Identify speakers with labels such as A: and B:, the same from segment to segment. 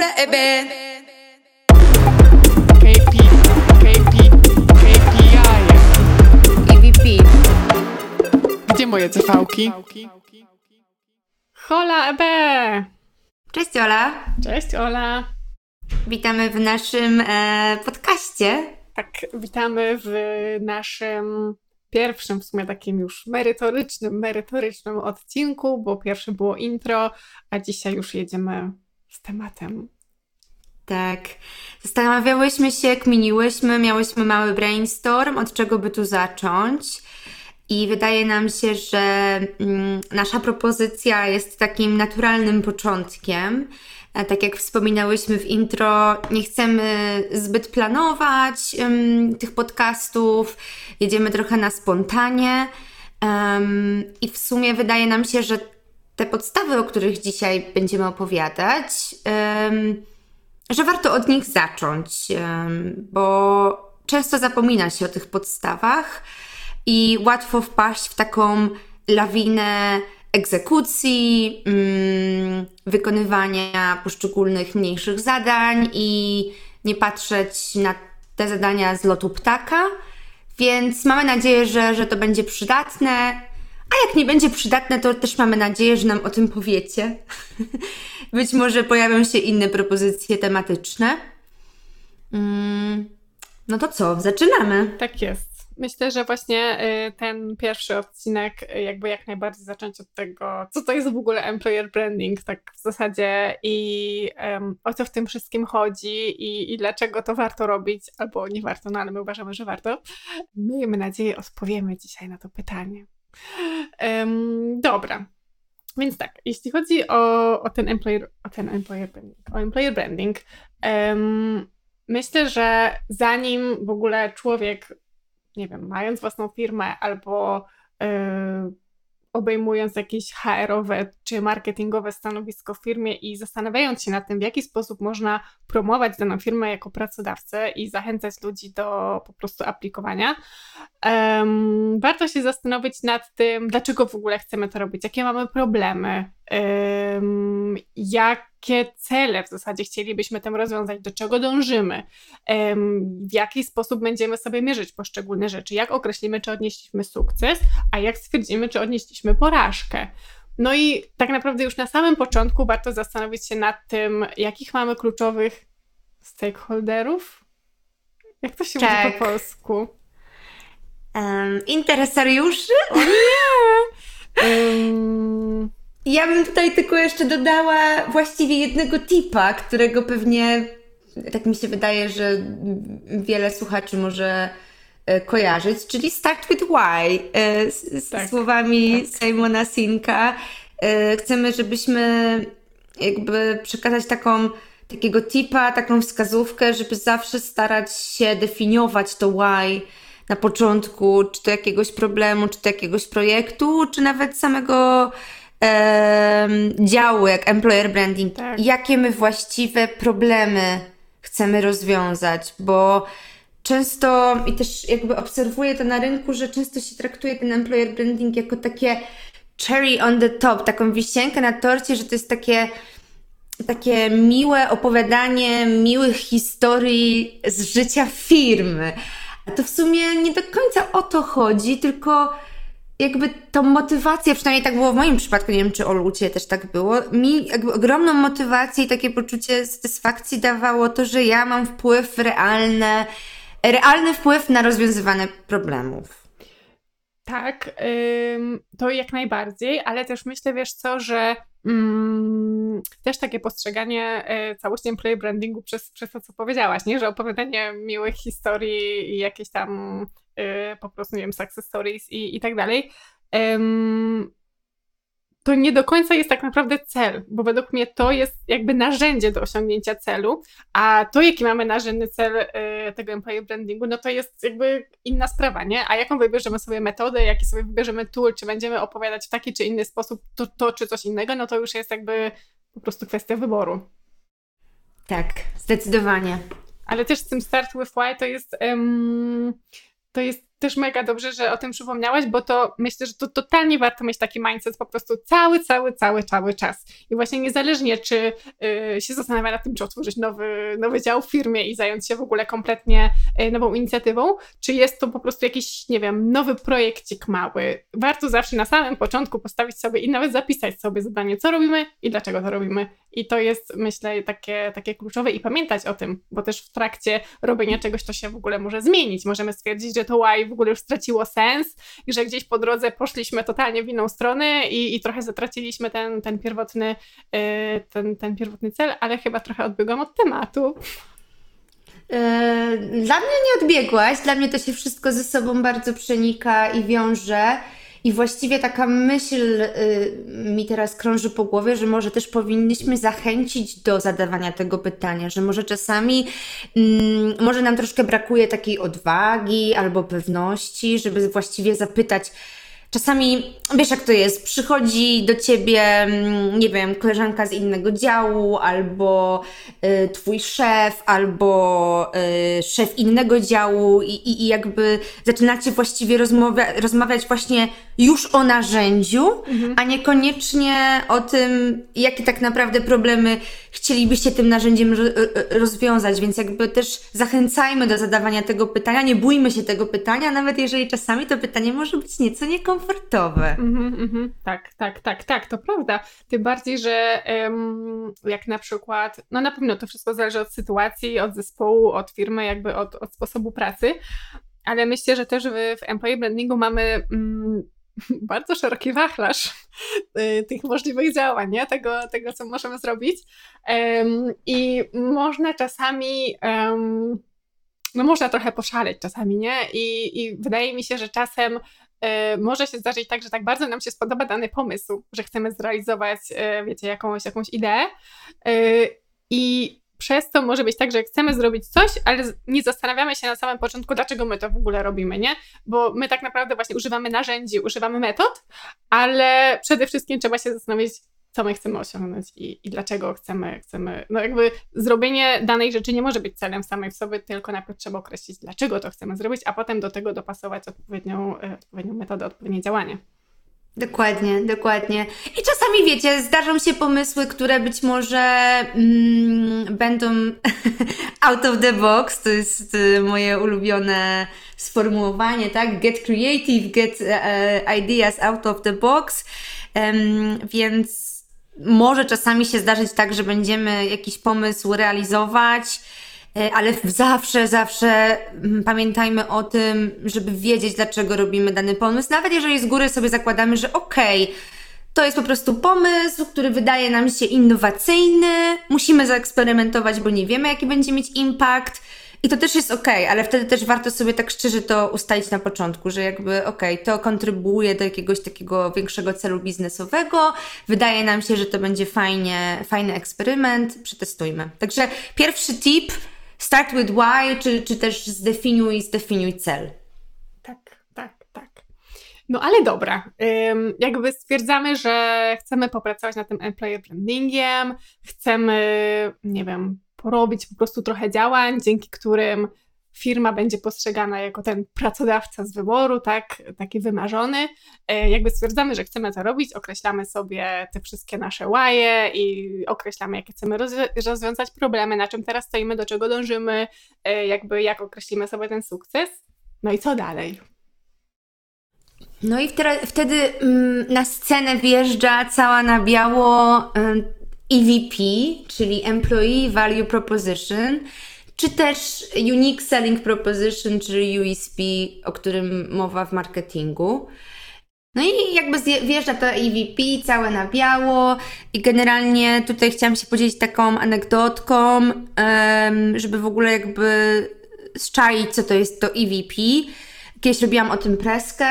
A: Hola, Ebe.
B: KP, KP, KPI.
A: EVP.
B: Gdzie moje cefałki? Hola, Ebe!
A: Cześć Ola.
B: Cześć, Ola.
A: Witamy w naszym e, podcaście.
B: Tak, witamy w naszym pierwszym, w sumie takim już merytorycznym, merytorycznym odcinku, bo pierwszy było intro, a dzisiaj już jedziemy z tematem.
A: Tak. Zastanawiałyśmy się, kminiłyśmy, miałyśmy mały brainstorm, od czego by tu zacząć. I wydaje nam się, że mm, nasza propozycja jest takim naturalnym początkiem. E, Tak jak wspominałyśmy w intro, nie chcemy zbyt planować em, tych podcastów, jedziemy trochę na spontanie. Em, I w sumie wydaje nam się, że te podstawy, o których dzisiaj będziemy opowiadać, em, że warto od nich zacząć, bo często zapomina się o tych podstawach i łatwo wpaść w taką lawinę egzekucji, mm, wykonywania poszczególnych mniejszych zadań i nie patrzeć na te zadania z lotu ptaka. Więc mamy nadzieję, że, że to będzie przydatne. A jak nie będzie przydatne, to też mamy nadzieję, że nam o tym powiecie. Być może pojawią się inne propozycje tematyczne. Mm, no to co, zaczynamy.
B: Tak jest. Myślę, że właśnie y, ten pierwszy odcinek, y, jakby jak najbardziej zacząć od tego, co to jest w ogóle employer branding, tak w zasadzie i em, o co w tym wszystkim chodzi i, i dlaczego to warto robić, albo nie warto, no ale my uważamy, że warto. Miejmy nadzieję, odpowiemy dzisiaj na to pytanie. Em, dobra. Więc tak, jeśli chodzi o, o ten employer, o ten employer branding, o employer branding, em, myślę, że zanim w ogóle człowiek nie wiem, mając własną firmę albo yy, obejmując jakieś HR-owe czy marketingowe stanowisko w firmie i zastanawiając się nad tym, w jaki sposób można promować daną firmę jako pracodawcę i zachęcać ludzi do po prostu aplikowania, em, warto się zastanowić nad tym, dlaczego w ogóle chcemy to robić, jakie mamy problemy, em, jakie cele w zasadzie chcielibyśmy tym rozwiązać, do czego dążymy, em, w jaki sposób będziemy sobie mierzyć poszczególne rzeczy, jak określimy, czy odnieśliśmy sukces, a jak stwierdzimy, czy odnieśliśmy porażkę. No i tak naprawdę już na samym początku warto zastanowić się nad tym, jakich mamy kluczowych stakeholderów. Jak to się mówi
A: Tak.
B: po polsku?
A: Um, interesariuszy?
B: Ym,
A: Ja bym tutaj tylko jeszcze dodała właściwie jednego tipa, którego pewnie, tak mi się wydaje, że wiele słuchaczy może e, kojarzyć, czyli start with why. E, Z, z
B: Tak,
A: słowami
B: tak.
A: Simona Sinka. E, Chcemy, żebyśmy jakby przekazać taką, takiego tipa, taką wskazówkę, żeby zawsze starać się definiować to why na początku, czy to jakiegoś problemu, czy to jakiegoś projektu, czy nawet samego em, działu, jak employer branding.
B: Tak.
A: Jakie my właściwe problemy chcemy rozwiązać, bo często i też jakby obserwuję to na rynku, że często się traktuje ten employer branding jako takie cherry on the top, taką wisienkę na torcie, że to jest takie takie miłe opowiadanie miłych historii z życia firmy. To w sumie nie do końca o to chodzi, tylko jakby tą motywację, przynajmniej tak było w moim przypadku, nie wiem czy Olu u Ciebie też tak było, mi jakby ogromną motywację i takie poczucie satysfakcji dawało to, że ja mam wpływ realny, realny wpływ na rozwiązywanie problemów.
B: Tak, to jak najbardziej, ale też myślę, wiesz co, że mm, też takie postrzeganie y, całości employee brandingu przez, przez to, co powiedziałaś, nie? że opowiadanie miłych historii i jakieś tam y, po prostu, nie wiem, success stories i, i tak dalej, to nie do końca jest tak naprawdę cel, bo według mnie to jest jakby narzędzie do osiągnięcia celu, a to, jaki mamy narzędny cel y, tego employee brandingu, no to jest jakby inna sprawa, nie? A jaką wybierzemy sobie metodę, jaki sobie wybierzemy tool, czy będziemy opowiadać w taki czy inny sposób to, to czy coś innego, no to już jest jakby po prostu kwestia wyboru.
A: Tak, zdecydowanie.
B: Ale też z tym Start with Why to jest, em, to jest też mega dobrze, że o tym przypomniałaś, bo to myślę, że to totalnie warto mieć taki mindset po prostu cały, cały, cały, cały czas. I właśnie niezależnie, czy y, się zastanawia nad tym, czy otworzyć nowy, nowy dział w firmie i zająć się w ogóle kompletnie y, nową inicjatywą, czy jest to po prostu jakiś, nie wiem, nowy projekcik mały. Warto zawsze na samym początku postawić sobie i nawet zapisać sobie zadanie, co robimy i dlaczego to robimy. I to jest, myślę, takie, takie kluczowe i pamiętać o tym, bo też w trakcie robienia czegoś to się w ogóle może zmienić. Możemy stwierdzić, że to why w ogóle już straciło sens i że gdzieś po drodze poszliśmy totalnie w inną stronę i, i trochę zatraciliśmy ten, ten, pierwotny, yy, ten, ten pierwotny cel, ale chyba trochę odbiegłam od tematu.
A: Yy, dla mnie nie odbiegłaś, dla mnie to się wszystko ze sobą bardzo przenika i wiąże. I właściwie taka myśl y, mi teraz krąży po głowie, że może też powinniśmy zachęcić do zadawania tego pytania, że może czasami y, może nam troszkę brakuje takiej odwagi albo pewności, żeby właściwie zapytać, Czasami, wiesz jak to jest, przychodzi do ciebie, mm, nie wiem, koleżanka z innego działu, albo y, twój szef, albo y, szef innego działu i, i, i jakby zaczynacie właściwie rozmawia, rozmawiać właśnie już o narzędziu, mhm. a niekoniecznie o tym, jakie tak naprawdę problemy chcielibyście tym narzędziem rozwiązać, więc jakby też zachęcajmy do zadawania tego pytania, nie bójmy się tego pytania, nawet jeżeli czasami to pytanie może być nieco niekomfortowe.
B: Mm -hmm, tak, tak, tak, tak, to prawda. Tym bardziej, że um, jak na przykład, no na pewno to wszystko zależy od sytuacji, od zespołu, od firmy, jakby od, od sposobu pracy, ale myślę, że też w, w employee brandingu mamy mm, bardzo szeroki wachlarz y, tych możliwych działań, nie? Tego, tego, co możemy zrobić. I można czasami no można trochę poszaleć czasami, nie? I, I wydaje mi się, że czasem y, może się zdarzyć tak, że tak bardzo nam się spodoba dany pomysł, że chcemy zrealizować, y, wiecie, jakąś, jakąś ideę. I przez to może być tak, że chcemy zrobić coś, ale nie zastanawiamy się na samym początku, dlaczego my to w ogóle robimy, nie? Bo my tak naprawdę właśnie używamy narzędzi, używamy metod, ale przede wszystkim trzeba się zastanowić, co my chcemy osiągnąć i, i dlaczego chcemy, chcemy. No jakby zrobienie danej rzeczy nie może być celem samej w sobie, tylko najpierw trzeba określić, dlaczego to chcemy zrobić, a potem do tego dopasować odpowiednią, e, odpowiednią metodę, odpowiednie działanie.
A: Dokładnie, dokładnie. I czasami wiecie, zdarzą się pomysły, które być może mm, będą out of the box. To jest y, moje ulubione sformułowanie, tak? Get creative, get uh, ideas out of the box. Um, więc może czasami się zdarzyć tak, że będziemy jakiś pomysł realizować ale zawsze, zawsze mm, pamiętajmy o tym, żeby wiedzieć, dlaczego robimy dany pomysł, nawet jeżeli z góry sobie zakładamy, że okej, okay, to jest po prostu pomysł, który wydaje nam się innowacyjny, musimy zaeksperymentować, bo nie wiemy, jaki będzie mieć impact. I to też jest ok, ale wtedy też warto sobie tak szczerze to ustalić na początku, że jakby ok, to kontrybuuje do jakiegoś takiego większego celu biznesowego, wydaje nam się, że to będzie fajnie, fajny eksperyment, przetestujmy. Także pierwszy tip, start with why, czy, czy też zdefiniuj, zdefiniuj cel.
B: Tak, tak, tak. No ale dobra, jakby stwierdzamy, że chcemy popracować nad tym employer brandingiem, chcemy, nie wiem, porobić po prostu trochę działań, dzięki którym firma będzie postrzegana jako ten pracodawca z wyboru, tak, taki wymarzony. E, jakby stwierdzamy, że chcemy to robić, określamy sobie te wszystkie nasze łaje i określamy, jakie chcemy rozwiązać problemy, na czym teraz stoimy, do czego dążymy, e, jakby jak określimy sobie ten sukces. No i co dalej?
A: No i wtedy mm, na scenę wjeżdża cała na biało EVP, czyli Employee Value Proposition, czy też Unique Selling Proposition, czyli USP, o którym mowa w marketingu. No i jakby wjeżdża to EVP całe na biało i generalnie tutaj chciałam się podzielić taką anegdotką, żeby w ogóle jakby zczaić, co to jest to EVP. Kiedyś robiłam o tym preskę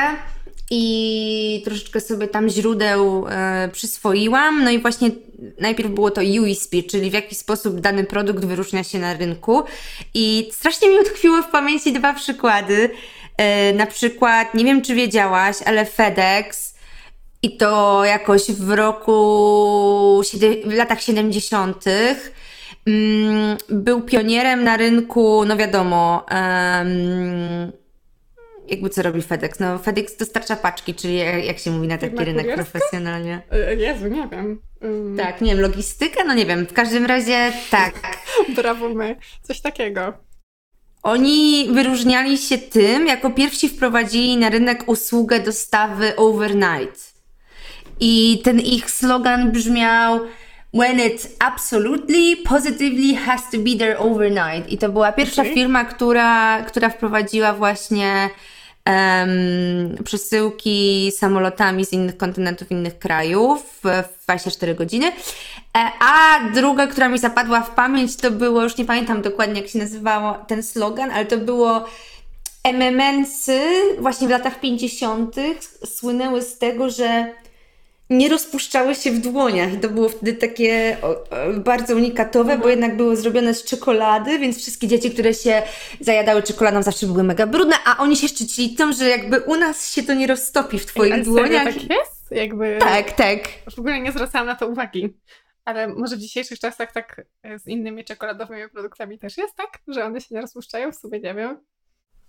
A: i troszeczkę sobie tam źródeł e, przyswoiłam. No i właśnie najpierw było to USP, czyli w jaki sposób dany produkt wyróżnia się na rynku. I strasznie mi utkwiły w pamięci dwa przykłady. E, na przykład, nie wiem czy wiedziałaś, ale FedEx i to jakoś w roku, w latach 70. Mm, był pionierem na rynku, no wiadomo, um, jakby co robi FedEx? No FedEx dostarcza paczki, czyli jak się mówi na taki
B: Firma
A: rynek
B: kurierska?
A: profesjonalnie.
B: E, Jezu, nie wiem. Ym,
A: Tak, nie wiem, logistyka? No nie wiem, w każdym razie tak.
B: Brawo my. Coś takiego.
A: Oni wyróżniali się tym, jako pierwsi wprowadzili na rynek usługę dostawy overnight. I ten ich slogan brzmiał When it absolutely, positively has to be there overnight. I to była pierwsza
B: Okej.
A: firma, która, która wprowadziła właśnie em, przesyłki samolotami z innych kontynentów, innych krajów w, w 24 godziny. E, A druga, która mi zapadła w pamięć, to było, już nie pamiętam dokładnie jak się nazywało ten slogan, ale to było MMN-sy właśnie w latach 50. słynęły z tego, że nie rozpuszczały się w dłoniach. I to było wtedy takie bardzo unikatowe, bo jednak było zrobione z czekolady, więc wszystkie dzieci, które się zajadały czekoladą, zawsze były mega brudne, a oni się szczycili tym, że jakby u nas się to nie roztopi w twoich
B: serio
A: dłoniach.
B: tak jest? Jakby...
A: tak, tak.
B: W ogóle nie zwracałam na to uwagi. Ale może w dzisiejszych czasach tak z innymi czekoladowymi produktami też jest tak? Że one się nie rozpuszczają? W sumie nie wiem.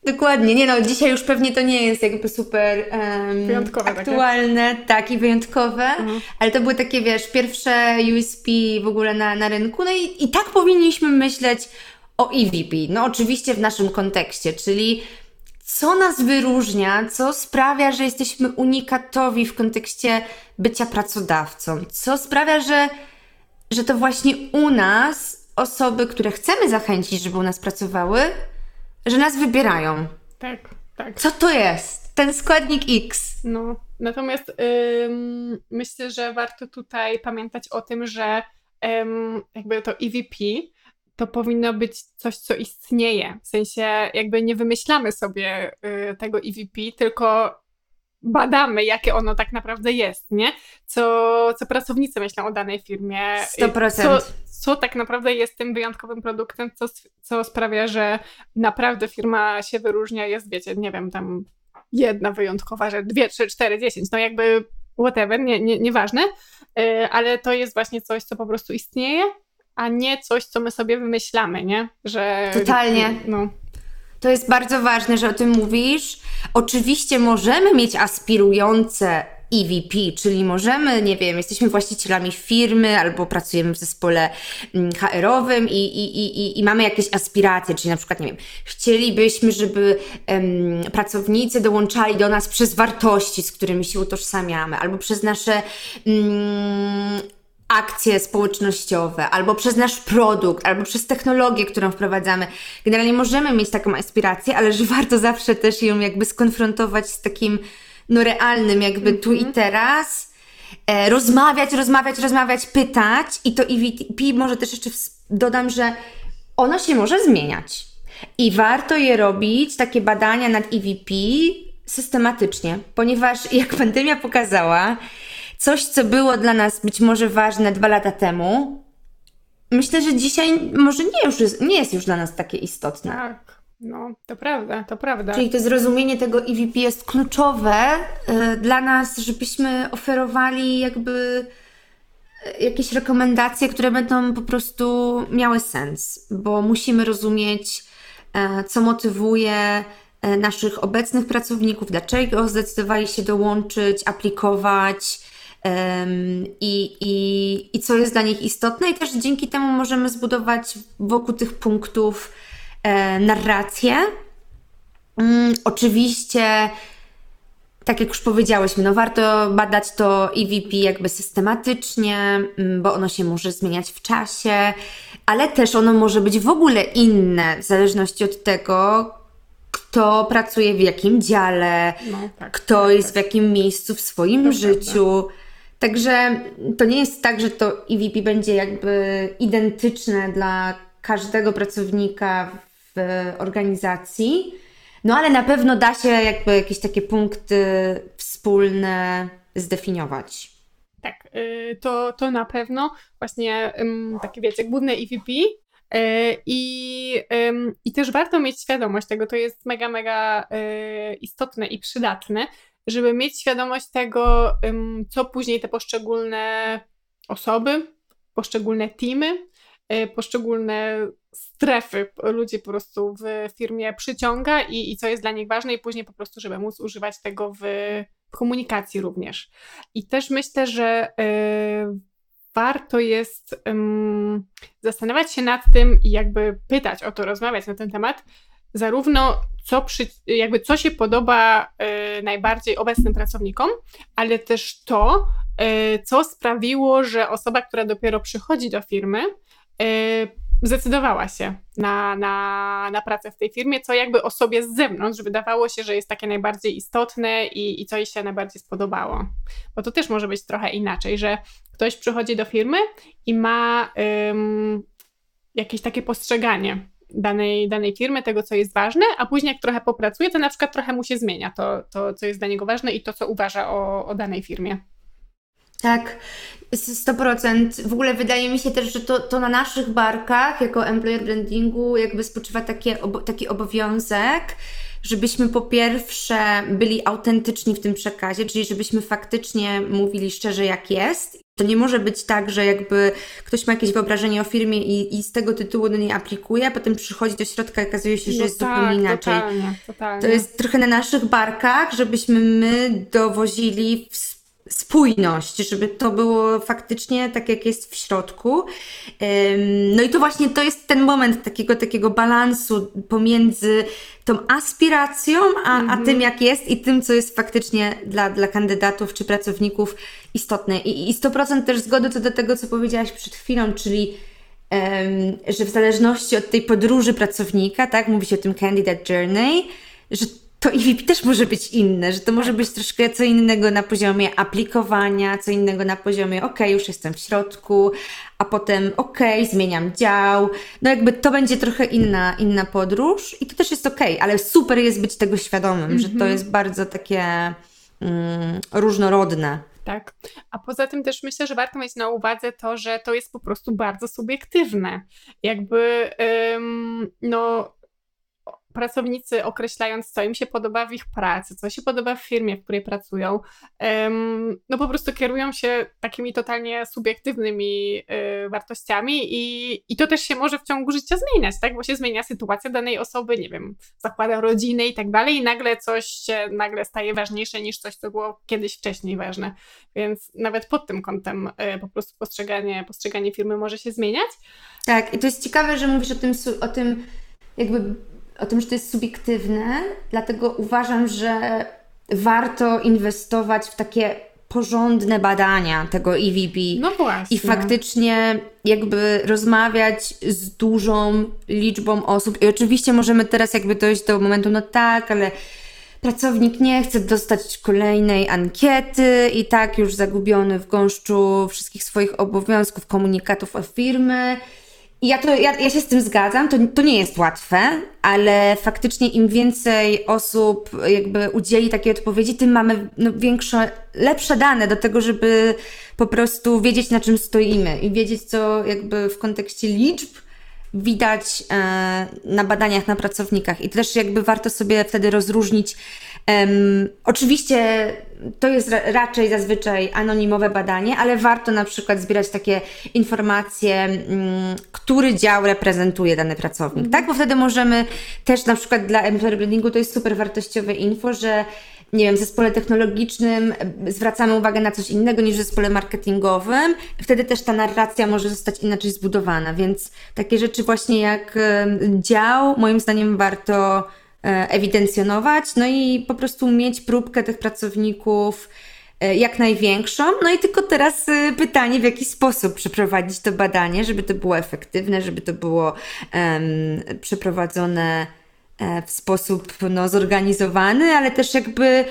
A: Dokładnie, nie no, dzisiaj już pewnie to nie jest jakby super em,
B: Wyjątkowe takie.
A: aktualne, tak i wyjątkowe,
B: Mhm.
A: ale to były takie, wiesz, pierwsze USP w ogóle na, na rynku, no i, i tak powinniśmy myśleć o EVP, no oczywiście w naszym kontekście, czyli co nas wyróżnia, co sprawia, że jesteśmy unikatowi w kontekście bycia pracodawcą, co sprawia, że, że to właśnie u nas osoby, które chcemy zachęcić, żeby u nas pracowały, że nas wybierają.
B: Tak, tak.
A: Co to jest? Ten składnik X.
B: No, natomiast ym, myślę, że warto tutaj pamiętać o tym, że ym, jakby to EVP to powinno być coś, co istnieje. W sensie jakby nie wymyślamy sobie y, tego EVP, tylko badamy, jakie ono tak naprawdę jest, nie? Co, co pracownicy myślą o danej firmie.
A: 100%.
B: Co, co tak naprawdę jest tym wyjątkowym produktem, co, co sprawia, że naprawdę firma się wyróżnia, jest, wiecie, nie wiem, tam jedna wyjątkowa rzecz, dwie, trzy, cztery, dziesięć, no jakby whatever, nie, nie, nieważne, yy, ale to jest właśnie coś, co po prostu istnieje, a nie coś, co my sobie wymyślamy, nie? Że...
A: Totalnie.
B: No,
A: To jest bardzo ważne, że o tym mówisz. Oczywiście możemy mieć aspirujące EVP, czyli możemy, nie wiem, jesteśmy właścicielami firmy albo pracujemy w zespole mm, HR-owym i, i, i, i- mamy jakieś aspiracje, czyli na przykład, nie wiem, chcielibyśmy, żeby em, pracownicy dołączali do nas przez wartości, z którymi się utożsamiamy, albo przez nasze mm, akcje społecznościowe, albo przez nasz produkt, albo przez technologię, którą wprowadzamy. Generalnie możemy mieć taką aspirację, ale że warto zawsze też ją jakby skonfrontować z takim no realnym jakby tu i teraz. E, rozmawiać, rozmawiać, rozmawiać, pytać i to EVP może też jeszcze dodam, że ono się może zmieniać. I warto je robić, takie badania nad EVP systematycznie, ponieważ jak pandemia pokazała, coś, co było dla nas być może ważne dwa lata temu, myślę, że dzisiaj może nie, już jest, nie jest już dla nas takie istotne.
B: tak, no, to prawda, to prawda.
A: Czyli to zrozumienie tego EVP jest kluczowe y, dla nas, żebyśmy oferowali jakby y, jakieś rekomendacje, które będą po prostu miały sens, bo musimy rozumieć, e, co motywuje e, naszych obecnych pracowników, dlaczego zdecydowali się dołączyć, aplikować. I, i, I co jest dla nich istotne, i też dzięki temu możemy zbudować wokół tych punktów e, narrację, Mm, oczywiście, tak jak już powiedziałyśmy, no warto badać to EVP jakby systematycznie, mm, bo ono się może zmieniać w czasie, ale też ono może być w ogóle inne, w zależności od tego, kto pracuje w jakim dziale,
B: no, tak,
A: kto
B: tak,
A: jest w
B: tak.
A: jakim miejscu w swoim
B: To
A: życiu. Także to nie jest tak, że to EVP będzie jakby identyczne dla każdego pracownika w organizacji. No ale na pewno da się jakby jakieś takie punkty wspólne zdefiniować.
B: Tak, y, to, to na pewno właśnie takie wiecie, główne EVP y, i, i też warto mieć świadomość tego, to jest mega, mega y, istotne i przydatne, żeby mieć świadomość tego, co później te poszczególne osoby, poszczególne teamy y, poszczególne strefy ludzi po prostu w firmie przyciąga i, i co jest dla nich ważne i później po prostu, żeby móc używać tego w, komunikacji również. I też myślę, że y, warto jest zastanawiać się nad tym i jakby pytać o to, rozmawiać na ten temat, zarówno co, przy, jakby co się podoba y, najbardziej obecnym pracownikom, ale też to, y, co sprawiło, że osoba, która dopiero przychodzi do firmy, y, zdecydowała się na, na, na pracę w tej firmie, co jakby osobie z zewnątrz wydawało się, że jest takie najbardziej istotne i, i co jej się najbardziej spodobało. Bo to też może być trochę inaczej, że ktoś przychodzi do firmy i ma jakieś takie postrzeganie danej, danej firmy, tego, co jest ważne, a później jak trochę popracuje, to na przykład trochę mu się zmienia to, to co jest dla niego ważne i to, co uważa o, o danej firmie.
A: Tak, 100%. W ogóle wydaje mi się też, że to, to na naszych barkach, jako employer brandingu, jakby spoczywa takie, taki obowiązek, żebyśmy po pierwsze byli autentyczni w tym przekazie, czyli żebyśmy faktycznie mówili szczerze, jak jest. To nie może być tak, że jakby ktoś ma jakieś wyobrażenie o firmie i, i z tego tytułu do niej aplikuje, a potem przychodzi do środka i okazuje się, że no jest tak, zupełnie inaczej.
B: Totalnie, totalnie.
A: To jest trochę na naszych barkach, żebyśmy my dowozili w spójność, żeby to było faktycznie tak, jak jest w środku. No i to właśnie to jest ten moment takiego, takiego balansu pomiędzy tą aspiracją, a, a mhm. tym, jak jest i tym, co jest faktycznie dla, dla kandydatów czy pracowników istotne. I, i 100% też zgody co do tego, co powiedziałaś przed chwilą, czyli że w zależności od tej podróży pracownika, tak, mówi się o tym candidate journey, że to EVP też może być inne, że to może być troszkę co innego na poziomie aplikowania, co innego na poziomie ok, już jestem w środku, a potem ok, zmieniam dział. No jakby to będzie trochę inna, inna podróż i to też jest ok, ale super jest być tego świadomym, mm -hmm. że to mhm. jest bardzo takie mm, różnorodne.
B: Tak. A poza tym też myślę, że warto mieć na uwadze to, że to jest po prostu bardzo subiektywne. Jakby, ym, no pracownicy określając, co im się podoba w ich pracy, co się podoba w firmie, w której pracują, no po prostu kierują się takimi totalnie subiektywnymi y, wartościami i, i to też się może w ciągu życia zmieniać, tak? Bo się zmienia sytuacja danej osoby, nie wiem, zakłada rodzinę i tak dalej i nagle coś się nagle staje ważniejsze niż coś, co było kiedyś wcześniej ważne. Więc nawet pod tym kątem y, po prostu postrzeganie, postrzeganie firmy może się zmieniać.
A: Tak, i to jest ciekawe, że mówisz o tym, o tym jakby o tym, że to jest subiektywne, dlatego uważam, że warto inwestować w takie porządne badania tego EVP.
B: No właśnie.
A: I faktycznie jakby rozmawiać z dużą liczbą osób. I oczywiście możemy teraz jakby dojść do momentu, no tak, ale pracownik nie chce dostać kolejnej ankiety i tak już zagubiony w gąszczu wszystkich swoich obowiązków, komunikatów o firmy ja, to, ja, ja się z tym zgadzam, to, to nie jest łatwe, ale faktycznie im więcej osób jakby udzieli takiej odpowiedzi, tym mamy no, większe, lepsze dane do tego, żeby po prostu wiedzieć na czym stoimy i wiedzieć co jakby w kontekście liczb widać e, na badaniach na pracownikach. I też jakby warto sobie wtedy rozróżnić Um, oczywiście to jest ra raczej zazwyczaj anonimowe badanie, ale warto na przykład zbierać takie informacje, um, który dział reprezentuje dany pracownik, mm. tak? Bo wtedy możemy też na przykład dla employer brandingu to jest super wartościowe info, że nie wiem, w zespole technologicznym zwracamy uwagę na coś innego niż w zespole marketingowym, wtedy też ta narracja może zostać inaczej zbudowana, więc takie rzeczy właśnie jak dział, moim zdaniem warto ewidencjonować, no i po prostu mieć próbkę tych pracowników e, jak największą. No i tylko teraz e, pytanie, w jaki sposób przeprowadzić to badanie, żeby to było efektywne, żeby to było um, przeprowadzone w sposób no, zorganizowany, ale też jakby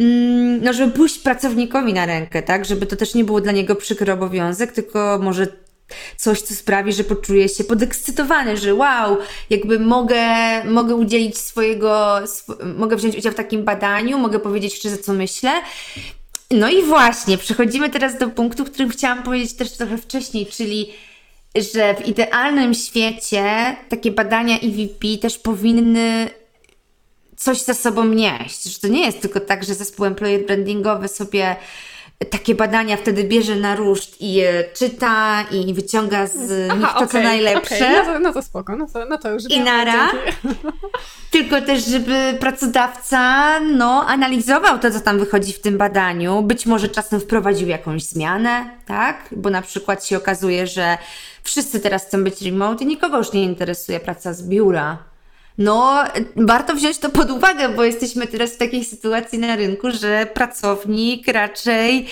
A: mm, no, żeby pójść pracownikowi na rękę, tak? Żeby to też nie było dla niego przykry obowiązek, tylko może coś, co sprawi, że poczuję się podekscytowany, że wow, jakby mogę, mogę udzielić swojego, sw mogę wziąć udział w takim badaniu, mogę powiedzieć szczerze, co myślę. No i właśnie, przechodzimy teraz do punktu, którym chciałam powiedzieć też trochę wcześniej, czyli że w idealnym świecie takie badania EVP też powinny coś za sobą nieść. Że to nie jest tylko tak, że zespół employer brandingowy sobie takie badania wtedy bierze na ruszt i je czyta i wyciąga z Aha, nich to, okay, co najlepsze. Okay.
B: No, to, no to spoko, no to, no to już
A: I nara. Tylko też, żeby pracodawca no, analizował to, co tam wychodzi w tym badaniu. Być może czasem wprowadził jakąś zmianę, tak? Bo na przykład się okazuje, że wszyscy teraz chcą być remote i nikogo już nie interesuje praca z biura no, warto wziąć to pod uwagę, bo jesteśmy teraz w takiej sytuacji na rynku, że pracownik raczej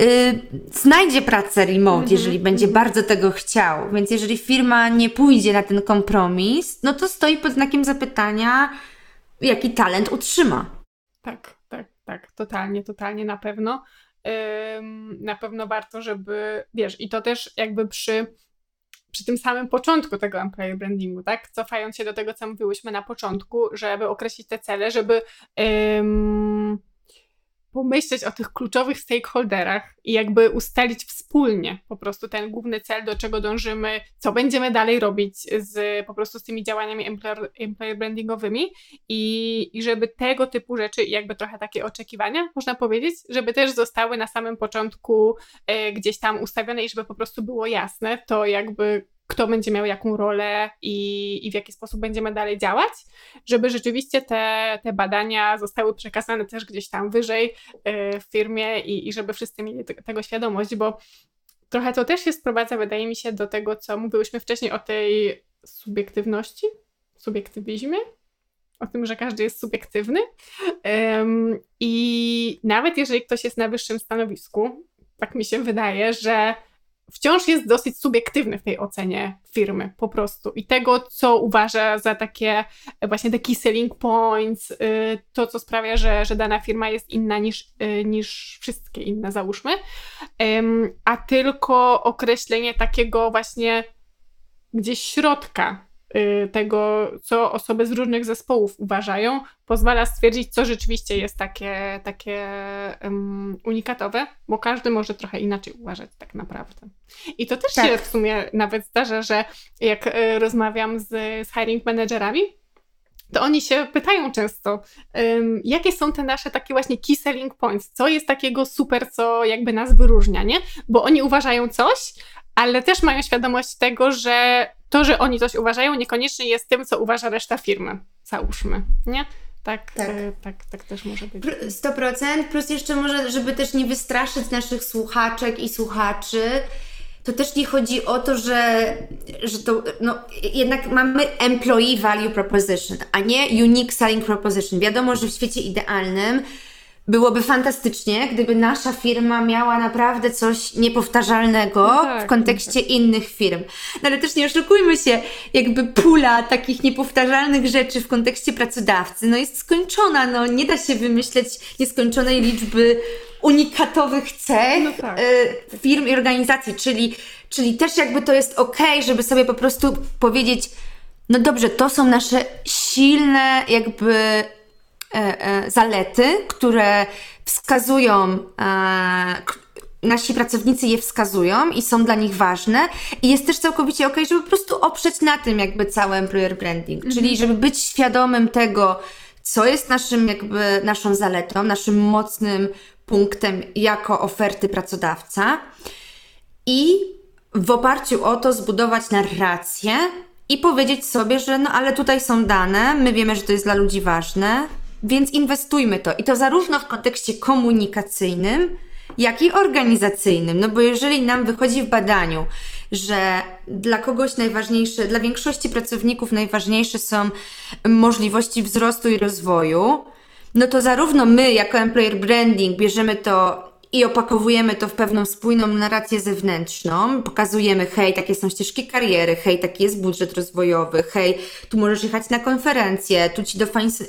A: y, znajdzie pracę remote, mm-hmm. jeżeli będzie mhm. bardzo tego chciał. Więc jeżeli firma nie pójdzie na ten kompromis, no to stoi pod znakiem zapytania, jaki talent utrzyma.
B: Tak, tak, tak, totalnie, totalnie na pewno. Ym, na pewno warto, żeby, wiesz, i to też jakby przy przy tym samym początku tego employer brandingu, tak? Cofając się do tego, co mówiłyśmy na początku, żeby określić te cele, żeby ym, pomyśleć o tych kluczowych stakeholderach i jakby ustalić wspólnie po prostu ten główny cel, do czego dążymy, co będziemy dalej robić z po prostu z tymi działaniami employer, employer brandingowymi i, i żeby tego typu rzeczy, jakby trochę takie oczekiwania, można powiedzieć, żeby też zostały na samym początku y, gdzieś tam ustawione i żeby po prostu było jasne to jakby kto będzie miał jaką rolę i, i w jaki sposób będziemy dalej działać, żeby rzeczywiście te, te badania zostały przekazane też gdzieś tam wyżej y, w firmie i, i żeby wszyscy mieli te, tego świadomość, bo trochę to też się sprowadza, wydaje mi się, do tego, co mówiłyśmy wcześniej o tej subiektywności, subiektywizmie, o tym, że każdy jest subiektywny. Um, I nawet jeżeli ktoś jest na wyższym stanowisku, tak mi się wydaje, że wciąż jest dosyć subiektywny w tej ocenie firmy po prostu. I tego, co uważa za takie właśnie key selling points, y, to, co sprawia, że, że dana firma jest inna niż, y, niż wszystkie inne, załóżmy, a tylko określenie takiego właśnie gdzieś środka tego, co osoby z różnych zespołów uważają, pozwala stwierdzić, co rzeczywiście jest takie, takie um, unikatowe, bo każdy może trochę inaczej uważać tak naprawdę. I to też tak. się w sumie nawet zdarza, że jak y, rozmawiam z, z hiring managerami, to oni się pytają często, um, jakie są te nasze takie właśnie key selling points, co jest takiego super, co jakby nas wyróżnia, nie? Bo oni uważają coś, ale też mają świadomość tego, że to, że oni coś uważają, niekoniecznie jest tym, co uważa reszta firmy. Załóżmy, nie? Tak, tak. E, tak, tak też może być.
A: 100%, plus jeszcze może, żeby też nie wystraszyć naszych słuchaczek i słuchaczy, to też nie chodzi o to, że, że to, no, jednak mamy employee value proposition, a nie unique selling proposition. Wiadomo, że w świecie idealnym byłoby fantastycznie, gdyby nasza firma miała naprawdę coś niepowtarzalnego no tak, w kontekście tak. innych firm. No ale też nie oszukujmy się, jakby pula takich niepowtarzalnych rzeczy w kontekście pracodawcy, no jest skończona, no nie da się wymyśleć nieskończonej liczby unikatowych cech no tak. y, firm i organizacji, czyli, czyli też jakby to jest ok, żeby sobie po prostu powiedzieć, no dobrze, to są nasze silne jakby zalety, które wskazują, e, nasi pracownicy je wskazują i są dla nich ważne. I jest też całkowicie ok, żeby po prostu oprzeć na tym jakby cały employer branding, mhm. czyli żeby być świadomym tego, co jest naszym jakby naszą zaletą, naszym mocnym punktem jako oferty pracodawca i w oparciu o to zbudować narrację i powiedzieć sobie, że no ale tutaj są dane, my wiemy, że to jest dla ludzi ważne, więc inwestujmy to. I to zarówno w kontekście komunikacyjnym, jak i organizacyjnym. No bo jeżeli nam wychodzi w badaniu, że dla kogoś najważniejsze, dla większości pracowników najważniejsze są możliwości wzrostu i rozwoju, no to zarówno my, jako employer branding, bierzemy to i opakowujemy to w pewną spójną narrację zewnętrzną. Pokazujemy, hej, takie są ścieżki kariery, hej, taki jest budżet rozwojowy, hej, tu możesz jechać na konferencję, tu ci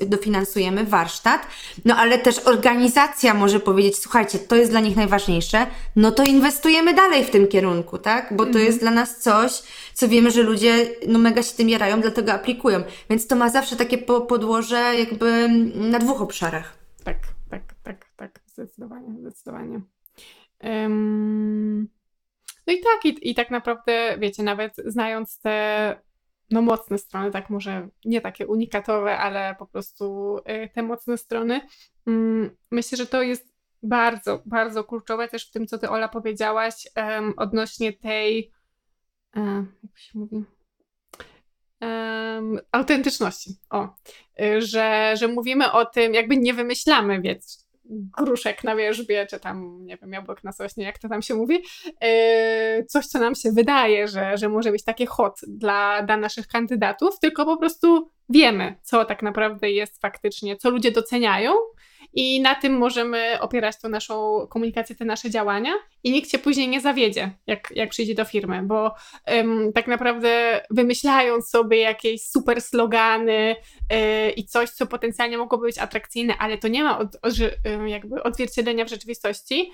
A: dofinansujemy warsztat. No ale też organizacja może powiedzieć, słuchajcie, to jest dla nich najważniejsze, no to inwestujemy dalej w tym kierunku, tak? Bo to jest dla nas coś, co wiemy, że ludzie no mega się tym jarają, dlatego aplikują. Więc to ma zawsze takie podłoże jakby na dwóch obszarach.
B: Tak, tak, tak, tak. Zdecydowanie, zdecydowanie. Um, no i tak, i, i tak naprawdę, wiecie, nawet znając te no mocne strony, tak może nie takie unikatowe, ale po prostu y, te mocne strony, um, myślę, że to jest bardzo, bardzo kluczowe też w tym, co ty Ola powiedziałaś um, odnośnie tej, um, jak się mówi, um, autentyczności. O, y, że, że mówimy o tym, jakby nie wymyślamy, więc gruszek na wierzbie, czy tam, nie wiem, jabłek na sośnie, jak to tam się mówi, yy, coś, co nam się wydaje, że, że może być takie hot dla, dla naszych kandydatów, tylko po prostu wiemy, co tak naprawdę jest faktycznie, co ludzie doceniają i na tym możemy opierać tą naszą komunikację, te nasze działania i nikt się później nie zawiedzie, jak, jak przyjdzie do firmy, bo um, tak naprawdę wymyślając sobie jakieś super slogany yy, i coś, co potencjalnie mogłoby być atrakcyjne, ale to nie ma od, od, jakby odzwierciedlenia w rzeczywistości,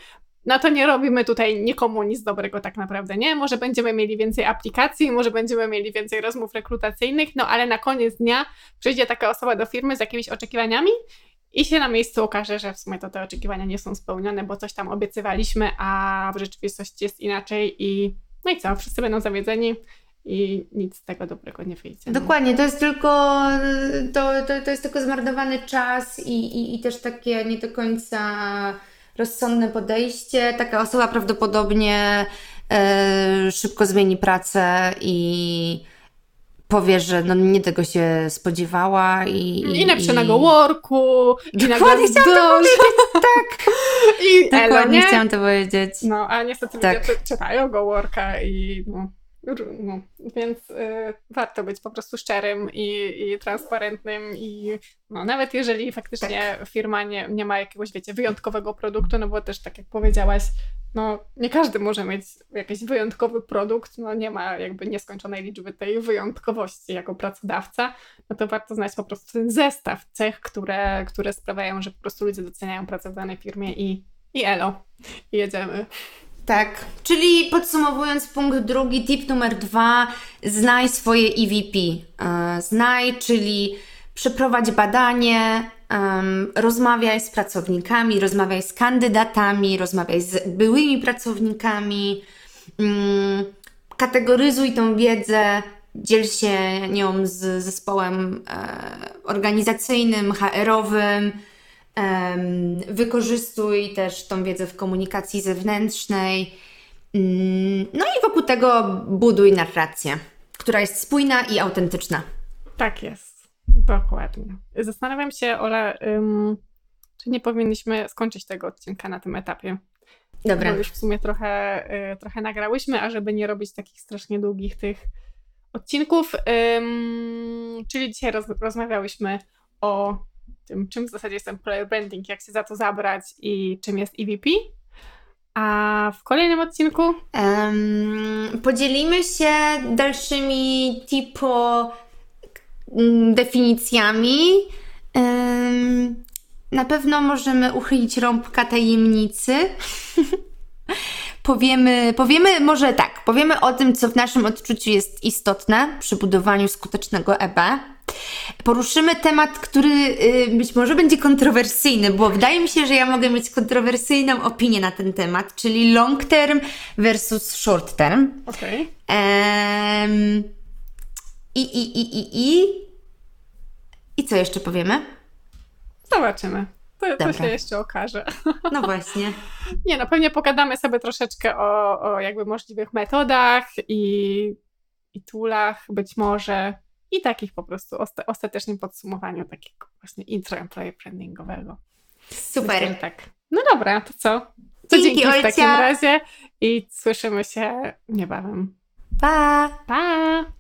B: no to nie robimy tutaj nikomu nic dobrego tak naprawdę, nie? Może będziemy mieli więcej aplikacji, może będziemy mieli więcej rozmów rekrutacyjnych, no ale na koniec dnia przyjdzie taka osoba do firmy z jakimiś oczekiwaniami i się na miejscu okaże, że w sumie to te oczekiwania nie są spełnione, bo coś tam obiecywaliśmy, a w rzeczywistości jest inaczej i no i co, wszyscy będą zawiedzeni i nic z tego dobrego nie wyjdzie.
A: No. Dokładnie, to jest tylko to, to, to jest tylko zmarnowany czas i, i, i też takie nie do końca rozsądne podejście. Taka osoba prawdopodobnie e, szybko zmieni pracę i powie, że no nie tego się spodziewała i...
B: I, i napisze na go worku.
A: Dokładnie chciałam to powiedzieć, tak.
B: I
A: Dokładnie
B: nie?
A: chciałam to powiedzieć.
B: No, a niestety
A: Tak.
B: ludzie czytają go worka i no, no, więc y, warto być po prostu szczerym i, i transparentnym i no, nawet jeżeli faktycznie
A: Tak.
B: firma nie, nie ma jakiegoś, wiecie, wyjątkowego produktu, no bo też tak jak powiedziałaś, no nie każdy może mieć jakiś wyjątkowy produkt, no nie ma jakby nieskończonej liczby tej wyjątkowości jako pracodawca, no to warto znać po prostu ten zestaw cech, które, które sprawiają, że po prostu ludzie doceniają pracę w danej firmie i, i elo, i jedziemy.
A: Tak, czyli podsumowując punkt drugi, tip numer dwa, znaj swoje EVP. E, Znaj, czyli przeprowadź badanie, em, rozmawiaj z pracownikami, rozmawiaj z kandydatami, rozmawiaj z byłymi pracownikami, mm, kategoryzuj tą wiedzę, dziel się nią z zespołem e, organizacyjnym, HR-owym, Wykorzystuj też tą wiedzę w komunikacji zewnętrznej. Mm, No i wokół tego buduj narrację, która jest spójna i autentyczna.
B: Tak jest, dokładnie. Zastanawiam się, Ola, czy nie powinniśmy skończyć tego odcinka na tym etapie.
A: Dobra.
B: Bo już w sumie trochę, y, trochę nagrałyśmy, a żeby nie robić takich strasznie długich tych odcinków, ym, czyli dzisiaj roz, rozmawiałyśmy o tym, czym w zasadzie jest employer branding, jak się za to zabrać i czym jest EVP. A w kolejnym odcinku
A: Em, podzielimy się dalszymi typo mm, definicjami. Em, na pewno możemy uchylić rąbka tajemnicy. powiemy, powiemy może tak, powiemy o tym, co w naszym odczuciu jest istotne przy budowaniu skutecznego EB. Poruszymy temat, który y, być może będzie kontrowersyjny, bo wydaje mi się, że ja mogę mieć kontrowersyjną opinię na ten temat, czyli long term versus short term.
B: Okej.
A: Em, I, i, i, i, i. I co jeszcze powiemy?
B: Zobaczymy. To, to się jeszcze okaże.
A: No właśnie.
B: Nie no, pewnie pogadamy sobie troszeczkę o, o jakby możliwych metodach i, i toolach być może i takich po prostu osta- ostatecznym podsumowaniu takiego właśnie intro employer brandingowego. Myślę,
A: Super.
B: tak. No dobra, to co? To
A: Dzięki,
B: dzięki w takim razie i słyszymy się niebawem.
A: Pa!
B: Pa!